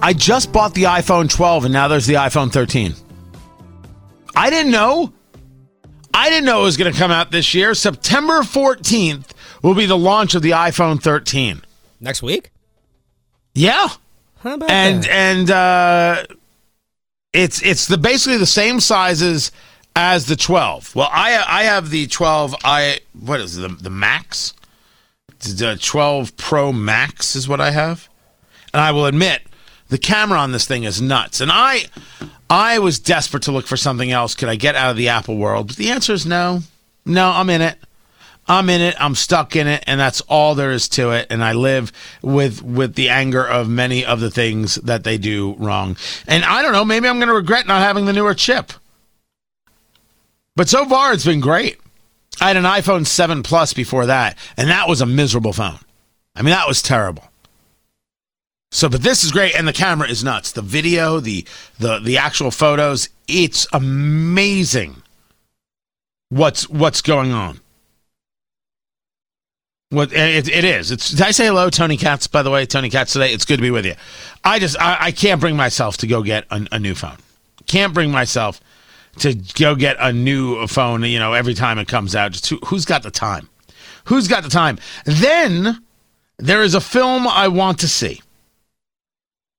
I just bought the iPhone 12 and now there's the iPhone 13. I didn't know. I didn't know it was going to come out this year. September 14th will be the launch of the iPhone 13. Next week? Yeah. How about And that? and uh it's it's the basically the same sizes as the 12. Well, I I have the 12 I what is it, the the Max? The 12 Pro Max is what I have. And I will admit the camera on this thing is nuts. And I I was desperate to look for something else. Could I get out of the Apple world? But the answer is no. No, I'm in it. I'm in it. I'm stuck in it, and that's all there is to it. And I live with with the anger of many of the things that they do wrong. And I don't know. Maybe I'm going to regret not having the newer chip. But so far, it's been great. I had an iPhone 7 Plus before that, and that was a miserable phone. I mean, that was terrible. So, but this is great, and the camera is nuts. The video, the the the actual photos, it's amazing. What's what's going on? What eh, it, it is. It's. Did I say hello, Tony Katz? By the way, Tony Katz today. It's good to be with you. I just I, I can't bring myself to go get a, a new phone. Can't bring myself to go get a new phone. You know, every time it comes out. Just who, who's got the time? Who's got the time? Then there is a film I want to see.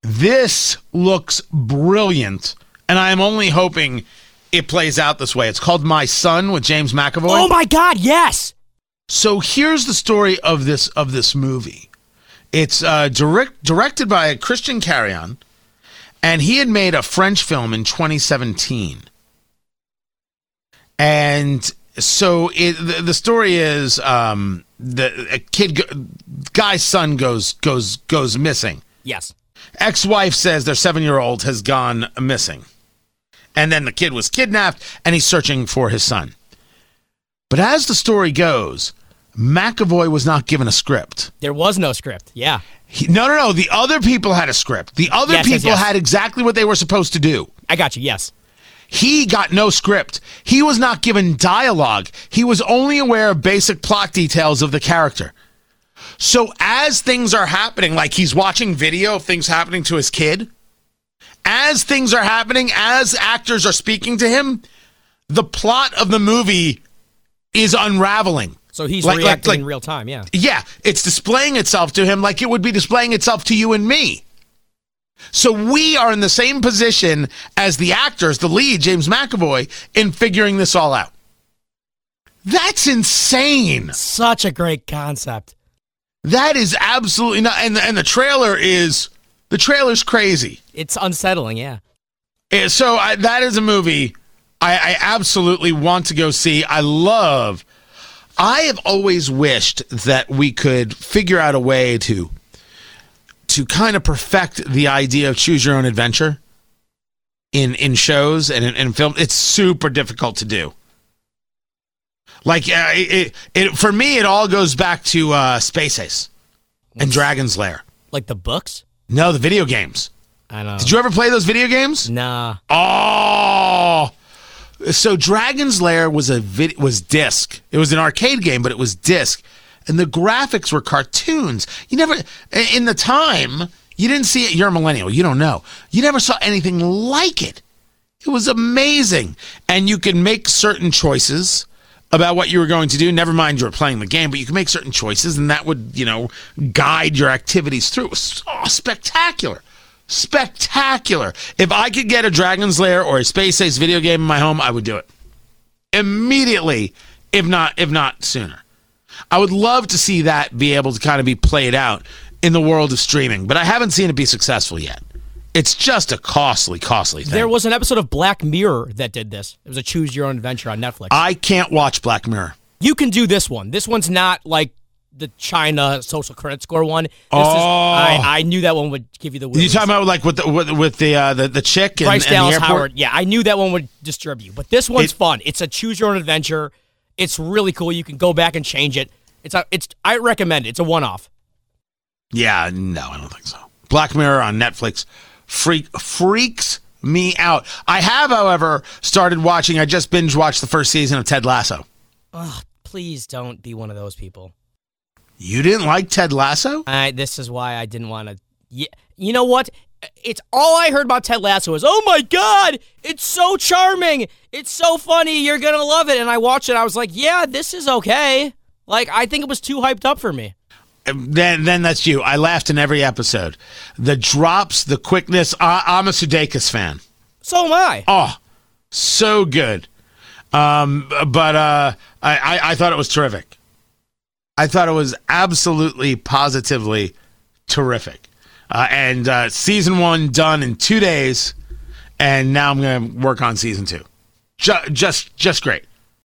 This looks brilliant, and I am only hoping it plays out this way. It's called My Son with James McAvoy. oh my God, yes! So here's the story of this of this movie. It's uh, direct, directed by Christian Carion, and he had made a French film in 2017. And so it, the, the story is um, the a kid guy's son goes goes goes missing. Yes. Ex-wife says their seven-year-old has gone missing, and then the kid was kidnapped, and he's searching for his son. But as the story goes, McAvoy was not given a script. There was no script. Yeah. He, no, no, no. The other people had a script. The other Yes, yes, people yes. had exactly what they were supposed to do. I got you, yes. He got no script. He was not given dialogue. He was only aware of basic plot details of the character. So as things are happening, like he's watching video of things happening to his kid, as things are happening, as actors are speaking to him, the plot of the movie is unraveling. So he's Like- like- reacting like- in real time, yeah. Yeah, it's displaying itself to him like it would be displaying itself to you and me. So we are in the same position as the actors, the lead, James McAvoy, in figuring this all out. That's insane. Such a great concept. That is absolutely not. And the, and the trailer is the trailer's crazy. It's unsettling, yeah. Eh, So I, that is a movie I, I absolutely want to go see. I love. I have always wished that we could figure out a way to to kind of perfect the idea of choose your own adventure in in shows and in, in film. It's super difficult to do. Like uh, it, it, for me, it all goes back to uh, Space Ace and Dragon's Lair. Like the books? No, the video games. I know. Did you ever play those video games? Nah. Oh, so Dragon's Lair was a vid- was disc. It was an arcade game, but it was disc, and the graphics were cartoons. You never in the time you didn't see it. You're a millennial. You don't know. You never saw anything like it. It was amazing, and you can make certain choices about what you were going to do. Never mind you were playing the game, but you can make certain choices, and that would you know guide your activities through. So oh, spectacular spectacular. If I could get a Dragon's Lair or a Space Ace video game in my home, I would do it immediately, if not if not sooner. I would love to see that be able to kind of be played out in the world of streaming, but I haven't seen it be successful yet. It's just a costly, costly thing. There was an episode of Black Mirror that did this. It was a choose your own adventure on Netflix. I can't watch Black Mirror. you can do this one. This one's not like the China social credit score one. This is, Oh. I, I knew that one would give you the You talking about like with the with, with the uh, the the chick and, Bryce and the Dallas airport? Howard. Yeah, I knew that one would disturb you. But this one's It- fun. It's a choose your own adventure. It's really cool. You can go back and change it. It's a, it's I recommend it. It's a one off. Yeah, no, I don't think so. Black Mirror on Netflix freak freaks me out. I have, however, started watching. I just binge watched the first season of Ted Lasso. Ugh, please don't be one of those people. You didn't like Ted Lasso? I, this is why I didn't want to. Yeah, you know what? it's all I heard about Ted Lasso was, "Oh my god, it's so charming. It's so funny. You're going to love it." And I watched it. I was like, "Yeah, this is okay." Like I think it was too hyped up for me. Then, then that's you. I laughed in every episode. The drops, the quickness. I, I'm a Sudeikis fan. So am I. Oh, so good. Um, but uh, I, I, I thought it was terrific. I thought it was absolutely, positively terrific. Uh, and uh, season one done in two days, and now I'm going to work on season two. Ju- just, just great.